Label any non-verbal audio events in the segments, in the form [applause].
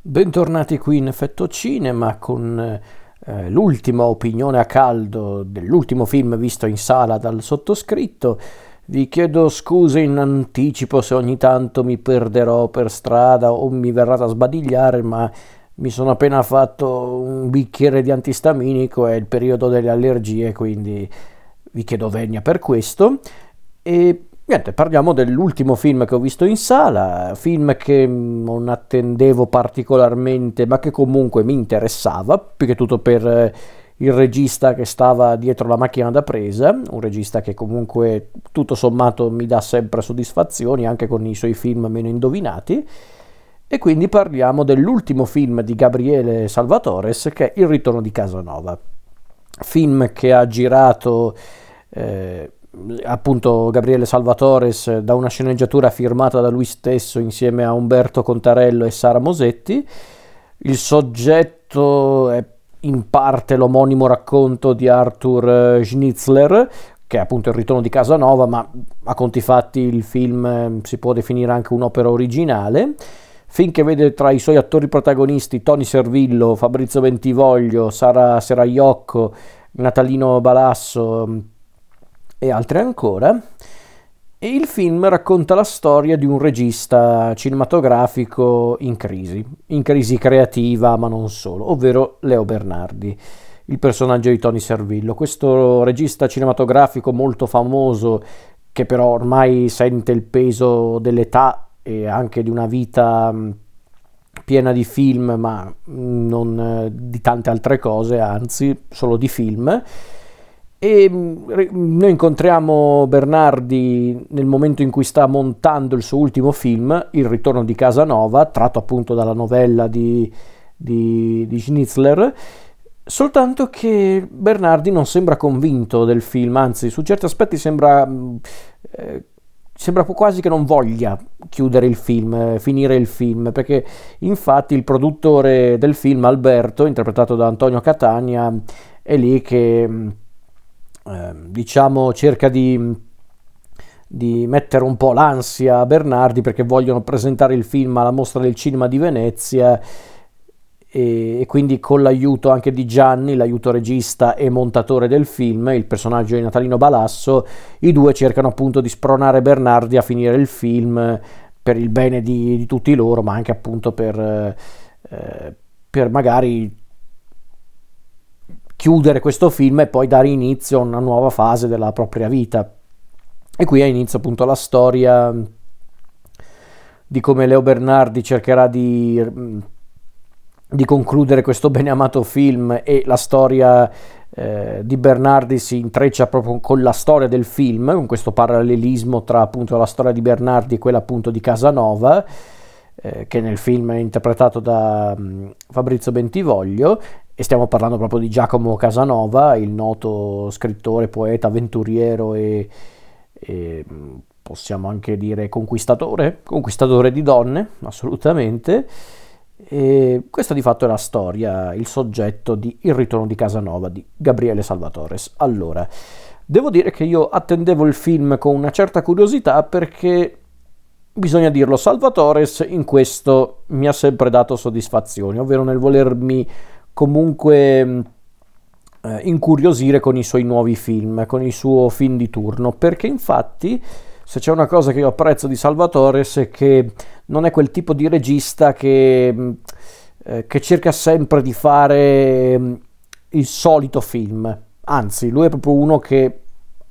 Bentornati qui in Effetto Cinema con eh, l'ultima opinione a caldo dell'ultimo film visto in sala dal sottoscritto. Vi chiedo scuse in anticipo se ogni tanto mi perderò per strada o mi verrà da sbadigliare, ma mi sono appena fatto un bicchiere di antistaminico, è il periodo delle allergie, quindi vi chiedo venia per questo. E Niente, parliamo dell'ultimo film che ho visto in sala, film che non attendevo particolarmente, ma che comunque mi interessava, più che tutto per eh, il regista che stava dietro la macchina da presa, un regista che comunque tutto sommato mi dà sempre soddisfazioni, anche con i suoi film meno indovinati. E quindi parliamo dell'ultimo film di Gabriele Salvatores, che è Il ritorno di Casanova. Film che ha girato... Eh, appunto Gabriele Salvatores da una sceneggiatura firmata da lui stesso insieme a Umberto Contarello e Sara Mosetti. Il soggetto è in parte l'omonimo racconto di Arthur Schnitzler, che è appunto il ritorno di Casanova, ma a conti fatti il film eh, si può definire anche un'opera originale. Finché vede tra i suoi attori protagonisti Tony Servillo, Fabrizio Bentivoglio, Sara Seraiocco, Natalino Balasso, e altre ancora. E il film racconta la storia di un regista cinematografico in crisi, in crisi creativa ma non solo, ovvero Leo Bernardi, il personaggio di Tony Servillo. Questo regista cinematografico molto famoso che però ormai sente il peso dell'età e anche di una vita piena di film ma non eh, di tante altre cose, anzi solo di film e mm, noi incontriamo Bernardi nel momento in cui sta montando il suo ultimo film, Il ritorno di Casanova, tratto appunto dalla novella di, di, di Schnitzler, soltanto che Bernardi non sembra convinto del film, anzi su certi aspetti sembra, mm, eh, sembra quasi che non voglia chiudere il film, eh, finire il film, perché infatti il produttore del film, Alberto, interpretato da Antonio Catania, è lì che Ehm, diciamo cerca di, di, mettere un po' l'ansia a Bernardi perché vogliono presentare il film alla mostra del cinema di Venezia e, e, quindi con l'aiuto anche di Gianni, l'aiuto regista e montatore del film, il personaggio di Natalino Balasso, i due cercano appunto di spronare Bernardi a finire il film per il bene di, di tutti loro, ma anche appunto per, eh, per magari chiudere questo film e poi dare inizio a una nuova fase della propria vita. E qui ha inizio appunto la storia di come Leo Bernardi cercherà di, di concludere questo beneamato film e la storia eh, di Bernardi si intreccia proprio con la storia del film, con questo parallelismo tra appunto la storia di Bernardi e quella appunto di Casanova. Eh, che nel film è interpretato da um, Fabrizio Bentivoglio e stiamo parlando proprio di Giacomo Casanova, il noto scrittore, poeta, avventuriero e, e possiamo anche dire conquistatore, conquistatore di donne, assolutamente. E questa di fatto è la storia, il soggetto di Il ritorno di Casanova di Gabriele Salvatores. Allora, devo dire che io attendevo il film con una certa curiosità perché bisogna dirlo, Salvatores in questo mi ha sempre dato soddisfazioni, ovvero nel volermi comunque mm, eh, incuriosire con i suoi nuovi film, con il suo film di turno, perché infatti se c'è una cosa che io apprezzo di Salvatore è che non è quel tipo di regista che, mm, eh, che cerca sempre di fare mm, il solito film, anzi lui è proprio uno che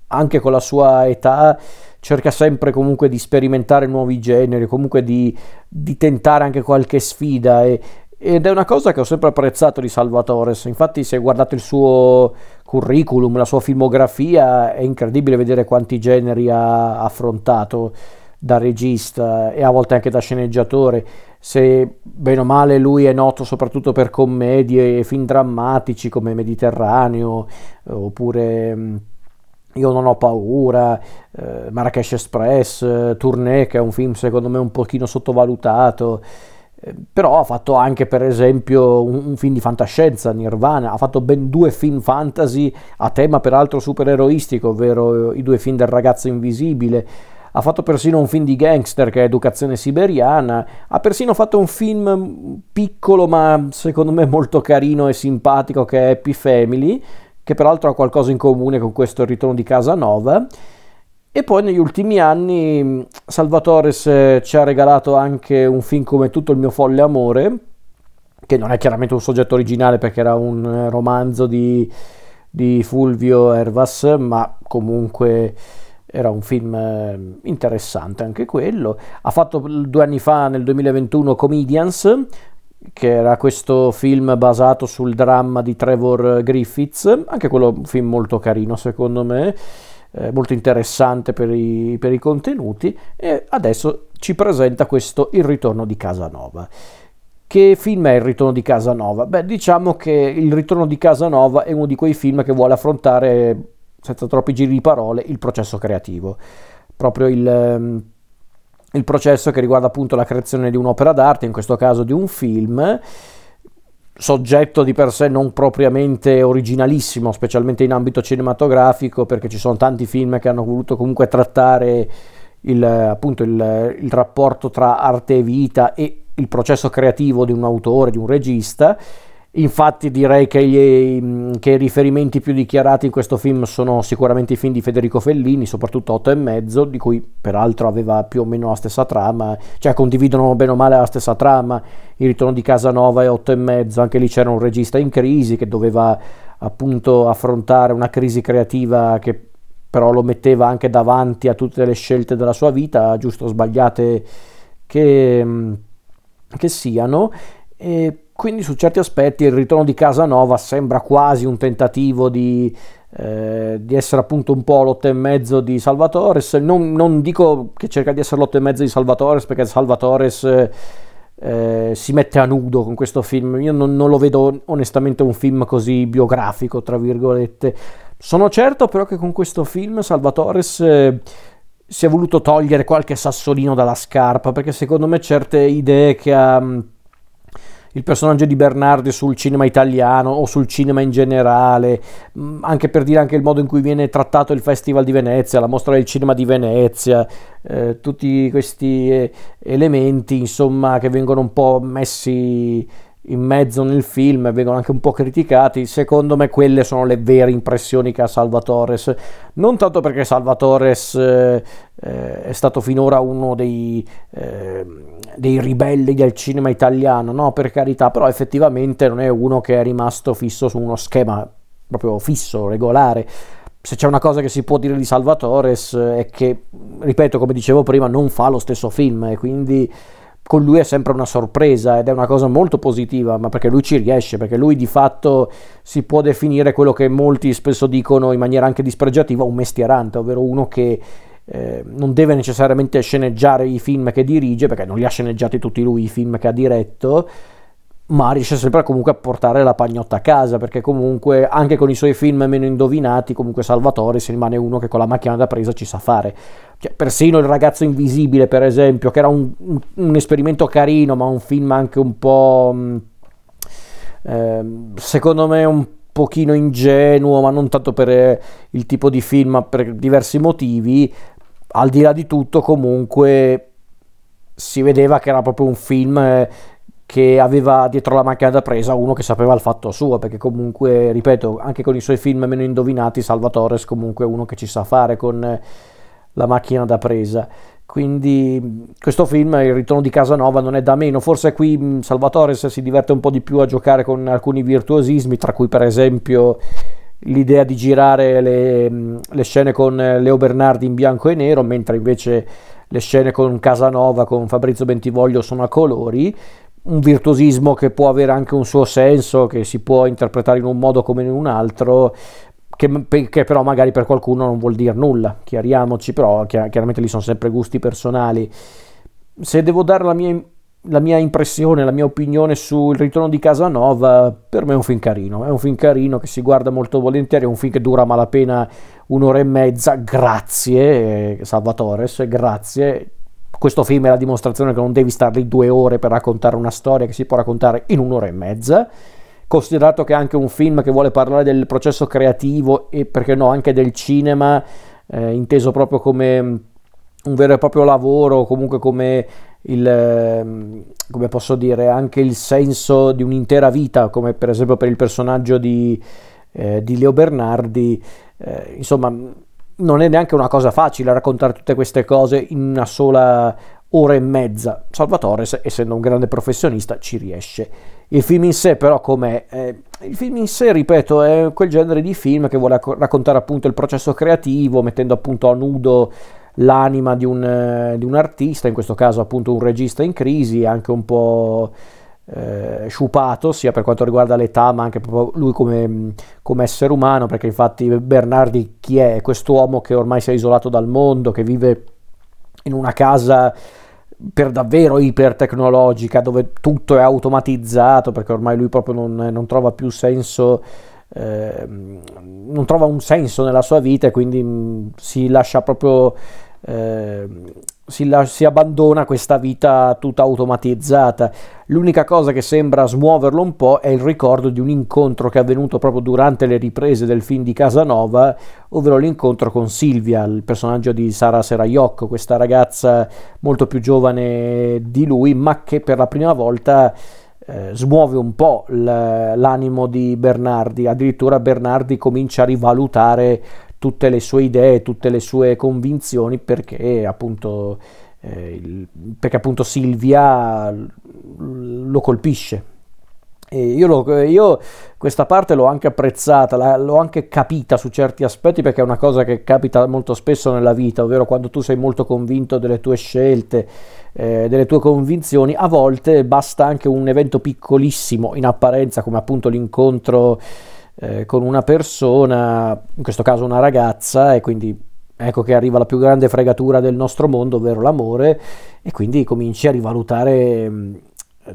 anche con la sua età cerca sempre comunque di sperimentare nuovi generi, comunque di, di tentare anche qualche sfida e, ed è una cosa che ho sempre apprezzato di Salvatores. Infatti, se guardate il suo curriculum, la sua filmografia, è incredibile vedere quanti generi ha affrontato da regista e a volte anche da sceneggiatore. Se bene o male lui è noto soprattutto per commedie e film drammatici come Mediterraneo oppure mm, Io non ho paura, eh, Marrakesh Express, eh, Tournée che è un film secondo me un pochino sottovalutato. Eh, però ha fatto anche per esempio un, film di fantascienza, Nirvana, ha fatto ben due film fantasy a tema peraltro supereroistico, ovvero i due film del ragazzo invisibile, ha fatto persino un film di gangster che è Educazione Siberiana, ha persino fatto un film piccolo ma secondo me molto carino e simpatico che è Happy Family, che peraltro ha qualcosa in comune con questo ritorno di Casanova. E poi negli ultimi anni Salvatores eh, ci ha regalato anche un film come Tutto il mio folle amore, che non è chiaramente un soggetto originale perché era un eh, romanzo di, di Fulvio Ervas, ma comunque era un film eh, interessante anche quello. Ha fatto due anni fa, nel 2021, Comedians, che era questo film basato sul dramma di Trevor Griffiths, anche quello un film molto carino secondo me eh, molto interessante per i, per i contenuti e adesso ci presenta questo Il ritorno di Casanova. Che film è Il ritorno di Casanova? Beh, diciamo che Il ritorno di Casanova è uno di quei film che vuole affrontare, senza troppi giri di parole, il processo creativo. Proprio il, ehm, il processo che riguarda appunto la creazione di un'opera d'arte, in questo caso di un film, soggetto di per sé non propriamente originalissimo, specialmente in ambito cinematografico, perché ci sono tanti film che hanno voluto comunque trattare il, appunto il, il rapporto tra arte e vita e il processo creativo di un autore, di un regista Infatti direi che, gli, che, i riferimenti più dichiarati in questo film sono sicuramente i film di Federico Fellini, soprattutto 8 e mezzo, di cui peraltro aveva più o meno la stessa trama, cioè condividono bene o male la stessa trama, Il ritorno di Casanova e 8 e mezzo, anche lì c'era un regista in crisi che doveva appunto affrontare una crisi creativa che però lo metteva anche davanti a tutte le scelte della sua vita, giusto o sbagliate che, che siano. E quindi su certi aspetti il ritorno di Casanova sembra quasi un tentativo di, eh, di essere appunto un po' l'otto e mezzo di Salvatores. Non, non, dico che cerca di essere l'otto e mezzo di Salvatores perché Salvatores eh, si mette a nudo con questo film. Io non, non, lo vedo onestamente un film così biografico, tra virgolette. Sono certo però che con questo film Salvatores... Eh, si è voluto togliere qualche sassolino dalla scarpa perché secondo me certe idee che ha il personaggio di Bernardi sul cinema italiano o sul cinema in generale, mm, anche per dire anche il modo in cui viene trattato il Festival di Venezia, la mostra del cinema di Venezia, eh, tutti questi eh, elementi insomma che vengono un po' messi in mezzo nel film vengono anche un po' criticati, secondo me quelle sono le vere impressioni che ha Salvatores, non tanto perché Salvatores eh, eh, è stato finora uno dei, eh, dei, ribelli del cinema italiano, no per carità, però effettivamente non è uno che è rimasto fisso su uno schema proprio fisso, regolare. Se c'è una cosa che si può dire di Salvatores è che, ripeto, come dicevo prima, non fa lo stesso film e quindi con lui è sempre una sorpresa ed è una cosa molto positiva, ma perché lui ci riesce, perché lui di fatto si può definire quello che molti spesso dicono in maniera anche dispregiativa un mestierante, ovvero uno che eh, non deve necessariamente sceneggiare i film che dirige, perché non li ha sceneggiati tutti lui i film che ha diretto, ma riesce sempre comunque a portare la pagnotta a casa perché comunque anche con i suoi film meno indovinati comunque Salvatore si rimane uno che con la macchina da presa ci sa fare. Cioè, persino il ragazzo invisibile per esempio che era un, un, esperimento carino ma un film anche un po' eh, secondo me un pochino ingenuo ma non tanto per eh, il tipo di film ma per diversi motivi. Al di là di tutto comunque si vedeva che era proprio un film eh, che aveva dietro la macchina da presa uno che sapeva il fatto suo, perché comunque, ripeto, anche con i suoi film meno indovinati, Salvatore è comunque uno che ci sa fare con la macchina da presa. Quindi questo film, Il ritorno di Casanova, non è da meno. Forse qui Salvatore si diverte un po' di più a giocare con alcuni virtuosismi, tra cui per esempio l'idea di girare le, le scene con Leo Bernardi in bianco e nero, mentre invece le scene con Casanova, con Fabrizio Bentivoglio sono a colori un virtuosismo che può avere anche un suo senso, che si può interpretare in un modo come in un altro, che, che però magari per qualcuno non vuol dire nulla, chiariamoci, però chiaramente lì sono sempre gusti personali. Se devo dare la mia, la mia impressione, la mia opinione sul ritorno di Casanova, per me è un film carino, è un film carino che si guarda molto volentieri, è un film che dura malapena un'ora e mezza, grazie Salvatore, grazie, questo film è la dimostrazione che non devi star lì due ore per raccontare una storia che si può raccontare in un'ora e mezza. Considerato che è anche un film che vuole parlare del processo creativo e perché no anche del cinema, eh, inteso proprio come un vero e proprio lavoro, comunque come il, ehm, come posso dire, anche il senso di un'intera vita, come per esempio per il personaggio di, eh, di Leo Bernardi, eh, insomma, non è neanche una cosa facile raccontare tutte queste cose in una sola ora e mezza. Salvatore, essendo un grande professionista, ci riesce. Il film in sé, però, com'è? Eh, il film in sé, ripeto, è quel genere di film che vuole raccontare appunto il processo creativo, mettendo appunto a nudo l'anima di un, eh, di un artista, in questo caso appunto un regista in crisi, anche un po' eh, sciupato, sia per quanto riguarda l'età, ma anche proprio lui come, come, essere umano, perché infatti Bernardi chi è? È quest'uomo che ormai si è isolato dal mondo, che vive in una casa per davvero ipertecnologica, dove tutto è automatizzato, perché ormai lui proprio non, non trova più senso. Eh, non trova un senso nella sua vita e quindi mh, si lascia proprio eh, si, la, si, abbandona questa vita tutta automatizzata. L'unica cosa che sembra smuoverlo un po' è il ricordo di un incontro che è avvenuto proprio durante le riprese del film di Casanova, ovvero l'incontro con Silvia, il personaggio di Sara Seraiocco, questa ragazza molto più giovane di lui, ma che per la prima volta eh, smuove un po' l'animo di Bernardi, addirittura Bernardi comincia a rivalutare tutte le sue idee, tutte le sue convinzioni perché appunto, eh, perché appunto Silvia lo colpisce. Io, lo, io, questa parte l'ho anche apprezzata, la, l'ho anche capita su certi aspetti perché è una cosa che capita molto spesso nella vita, ovvero quando tu sei molto convinto delle tue scelte, eh, delle tue convinzioni, a volte basta anche un evento piccolissimo in apparenza come appunto l'incontro eh, con una persona, in questo caso una ragazza, e quindi ecco che arriva la più grande fregatura del nostro mondo, ovvero l'amore, e quindi cominci a rivalutare mm,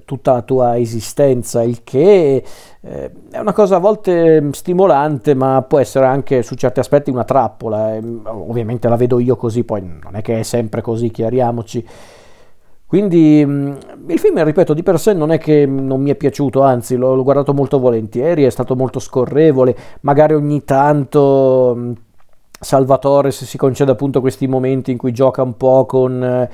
tutta la tua esistenza, il che eh, è una cosa a volte mm, stimolante, ma può essere anche su certi aspetti una trappola. Eh, ovviamente la vedo io così, poi non è che è sempre così, chiariamoci. Quindi mm, il film, ripeto, di per sé non è che non mi è piaciuto, anzi l'ho, l'ho guardato molto volentieri, è stato molto scorrevole, magari ogni tanto mm, Salvatore se si concede appunto questi momenti in cui gioca un po' con... Eh,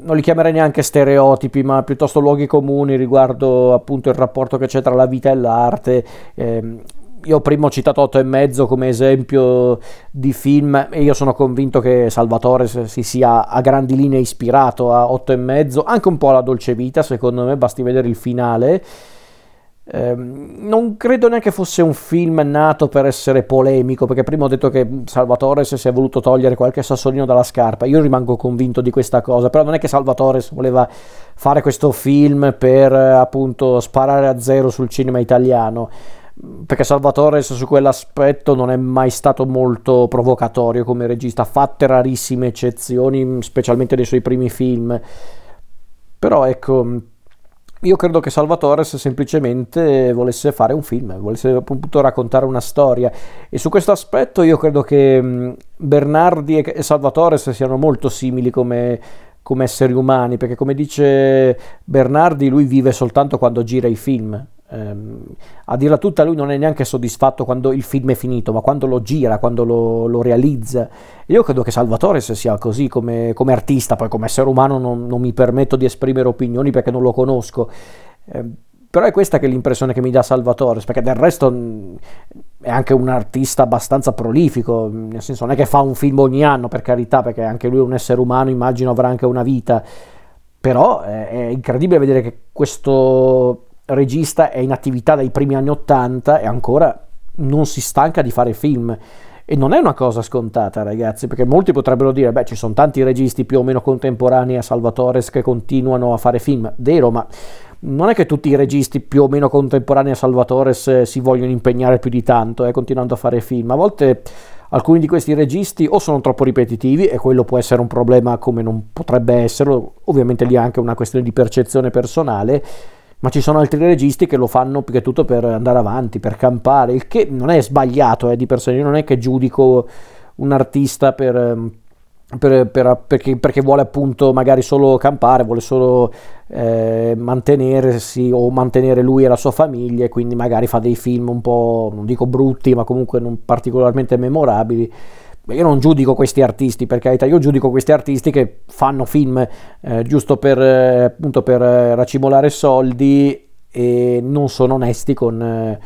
non li chiamerei neanche stereotipi, ma piuttosto luoghi comuni riguardo appunto il rapporto che c'è tra la vita e l'arte. Eh, io prima ho citato 8 e mezzo come esempio di film e io sono convinto che Salvatore si sia a grandi linee ispirato a 8 e mezzo, anche un po' alla Dolce Vita, secondo me, basti vedere il finale. Eh, non credo neanche fosse un film nato per essere polemico, perché prima ho detto che Salvatore si è voluto togliere qualche sassolino dalla scarpa, io rimango convinto di questa cosa, però non è che Salvatore voleva fare questo film per appunto sparare a zero sul cinema italiano perché Salvatore su quell'aspetto non è mai stato molto provocatorio come regista, fatte rarissime eccezioni, specialmente nei suoi primi film. Però ecco, io credo che Salvatore semplicemente volesse fare un film, volesse appunto raccontare una storia e su questo aspetto io credo che Bernardi e Salvatore siano molto simili come, come esseri umani, perché come dice Bernardi lui vive soltanto quando gira i film ehm, a dirla tutta lui non è neanche soddisfatto quando il film è finito, ma quando lo gira, quando lo, lo realizza. Io credo che Salvatore sia così come, come, artista, poi come essere umano non, non, mi permetto di esprimere opinioni perché non lo conosco. Eh, però è questa che è l'impressione che mi dà Salvatore, perché del resto è anche un artista abbastanza prolifico, nel senso non è che fa un film ogni anno, per carità, perché anche lui è un essere umano, immagino avrà anche una vita, però è, è incredibile vedere che questo regista è in attività dai primi anni Ottanta e ancora non si stanca di fare film. E non è una cosa scontata, ragazzi, perché molti potrebbero dire: beh, ci sono tanti registi più o meno contemporanei a Salvatore che continuano a fare film. Vero, ma non è che tutti i registi più o meno contemporanei a Salvatore si vogliono impegnare più di tanto, eh, continuando a fare film. A volte alcuni di questi registi o sono troppo ripetitivi, e quello può essere un problema come non potrebbe esserlo, ovviamente lì è anche una questione di percezione personale ma ci sono altri registi che lo fanno più che tutto per andare avanti, per campare, il che non è sbagliato eh, di per sé, io non è che giudico un artista per, ehm, per, per, perché, perché, vuole appunto magari solo campare, vuole solo eh, mantenersi o mantenere lui e la sua famiglia e quindi magari fa dei film un po', non dico brutti, ma comunque non particolarmente memorabili io non giudico questi artisti, per carità, io giudico questi artisti che fanno film eh, giusto per, eh, appunto per eh, racimolare soldi e non sono onesti con, eh,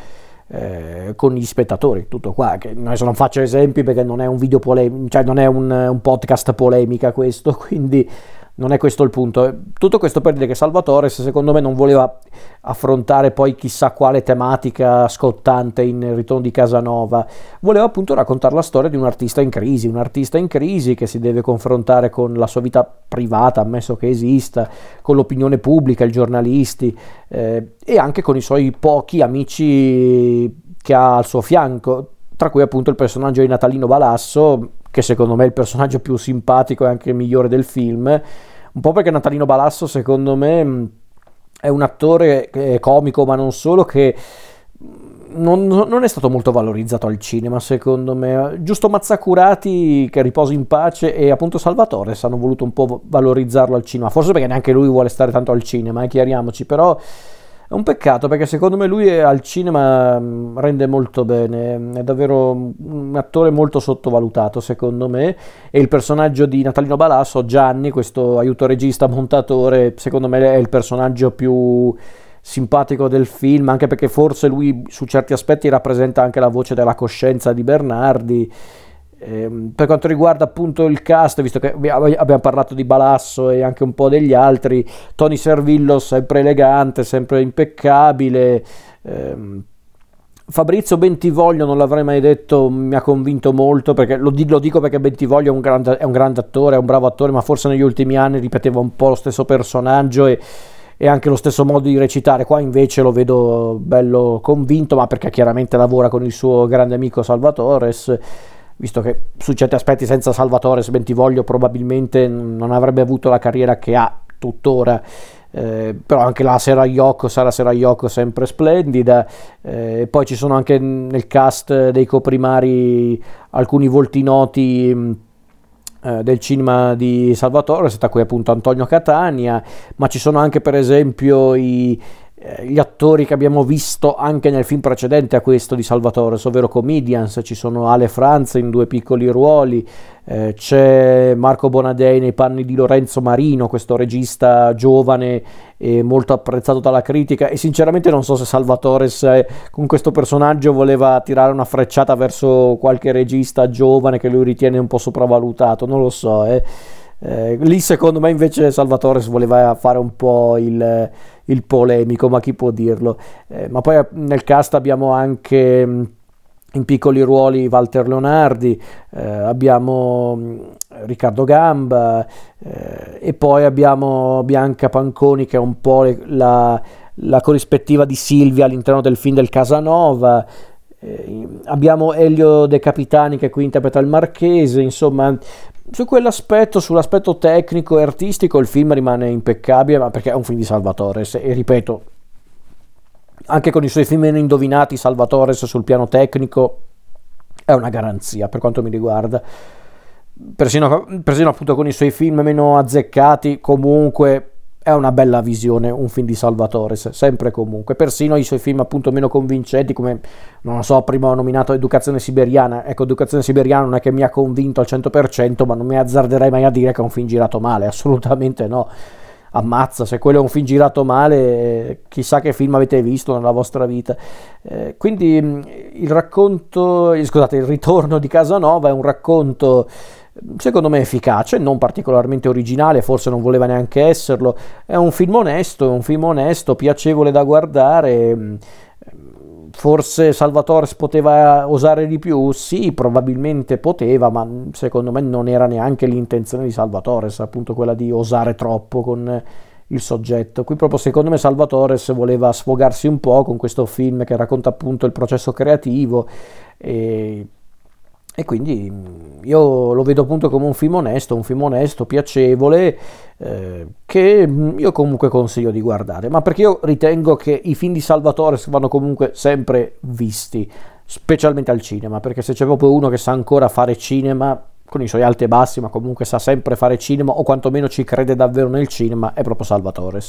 eh, con gli spettatori, tutto qua. Che adesso non faccio esempi perché non è un video polemico, cioè non è un, un podcast polemica questo, [laughs] quindi non è questo il punto. Tutto questo per dire che Salvatore, secondo me, non voleva affrontare poi chissà quale tematica scottante in Ritorno di Casanova, voleva appunto raccontare la storia di un artista in crisi, un artista in crisi che si deve confrontare con la sua vita privata, ammesso che esista, con l'opinione pubblica, i giornalisti eh, e anche con i suoi pochi amici che ha al suo fianco, tra cui appunto il personaggio di Natalino Balasso, che secondo me è il personaggio più simpatico e anche migliore del film, un po' perché Natalino Balasso secondo me è un attore comico, ma non solo, che non, non, è stato molto valorizzato al cinema, secondo me. Giusto Mazzacurati, che riposa in pace, e appunto Salvatore hanno voluto un po' valorizzarlo al cinema. Forse perché neanche lui vuole stare tanto al cinema, eh, chiariamoci, però è un peccato perché secondo me lui al cinema mm, rende molto bene, è davvero un attore molto sottovalutato secondo me. E il personaggio di Natalino Balasso, Gianni, questo aiuto regista montatore, secondo me è il personaggio più simpatico del film, anche perché forse lui su certi aspetti rappresenta anche la voce della coscienza di Bernardi Ehm, per quanto riguarda appunto il cast, visto che abbiamo parlato di Balasso e anche un po' degli altri, Tony Servillo sempre elegante, sempre impeccabile. Ehm, Fabrizio Bentivoglio non l'avrei mai detto, mi ha convinto molto perché lo, lo dico perché Bentivoglio è un, grande, è un grande attore, è un bravo attore, ma forse negli ultimi anni ripeteva un po' lo stesso personaggio e, e anche lo stesso modo di recitare. Qua invece lo vedo bello convinto, ma perché chiaramente lavora con il suo grande amico Salvatores visto che su certi aspetti senza Salvatore Bentivoglio probabilmente non avrebbe avuto la carriera che ha tuttora. Eh, però anche la Sera Yoko, Sara Sera Yoko sempre splendida. Eh, poi ci sono anche nel cast dei coprimari alcuni volti noti eh, del cinema di Salvatore, tra cui appunto Antonio Catania, ma ci sono anche per esempio i, gli attori che abbiamo visto anche nel film precedente a questo di Salvatore, ovvero Comedians, ci sono Ale Franz in due piccoli ruoli, eh, c'è Marco Bonadei nei panni di Lorenzo Marino, questo regista giovane e molto apprezzato dalla critica e sinceramente non so se Salvatore eh, con questo personaggio voleva tirare una frecciata verso qualche regista giovane che lui ritiene un po' sopravvalutato, non lo so. Eh. Eh, lì secondo me invece Salvatore voleva fare un po' il, il polemico, ma chi può dirlo? Eh, ma poi nel cast abbiamo anche mm, in piccoli ruoli Walter Leonardi, eh, abbiamo mm, Riccardo Gamba eh, e poi abbiamo Bianca Panconi che è un po' la, la corrispettiva di Silvia all'interno del film del Casanova. Eh, abbiamo Elio De Capitani che qui interpreta il Marchese, insomma su quell'aspetto, sull'aspetto tecnico e artistico, il film rimane impeccabile, ma perché è un film di Salvatore. E ripeto, anche con i suoi film meno indovinati, Salvatore sul piano tecnico è una garanzia per quanto mi riguarda. Persino, persino appunto con i suoi film meno azzeccati, comunque è una bella visione, un film di Salvatore, sempre e comunque. Persino i suoi film appunto meno convincenti, come non lo so, prima ho nominato Educazione Siberiana. Ecco, Educazione Siberiana non è che mi ha convinto al 100%, ma non mi azzarderei mai a dire che è un film girato male, [laughs] assolutamente no. Ammazza, se quello è un film girato male, chissà che film avete visto nella vostra vita. Eh, quindi il racconto, scusate, il ritorno di Casanova è un racconto secondo me efficace, non particolarmente originale, forse non voleva neanche esserlo. È un film onesto, un film onesto, piacevole da guardare. Forse Salvatore poteva osare di più? Sì, probabilmente poteva, ma secondo me non era neanche l'intenzione di Salvatore, appunto quella di osare troppo con il soggetto. Qui proprio secondo me Salvatore voleva sfogarsi un po' con questo film che racconta appunto il processo creativo e e quindi mm, io lo vedo appunto come un film onesto, un film onesto, piacevole, eh, che mm, io comunque consiglio di guardare, ma perché io ritengo che i film di Salvatore vanno comunque sempre visti, specialmente al cinema, perché se c'è proprio uno che sa ancora fare cinema, con i suoi alti e bassi, ma comunque sa sempre fare cinema, o quantomeno ci crede davvero nel cinema, è proprio Salvatore.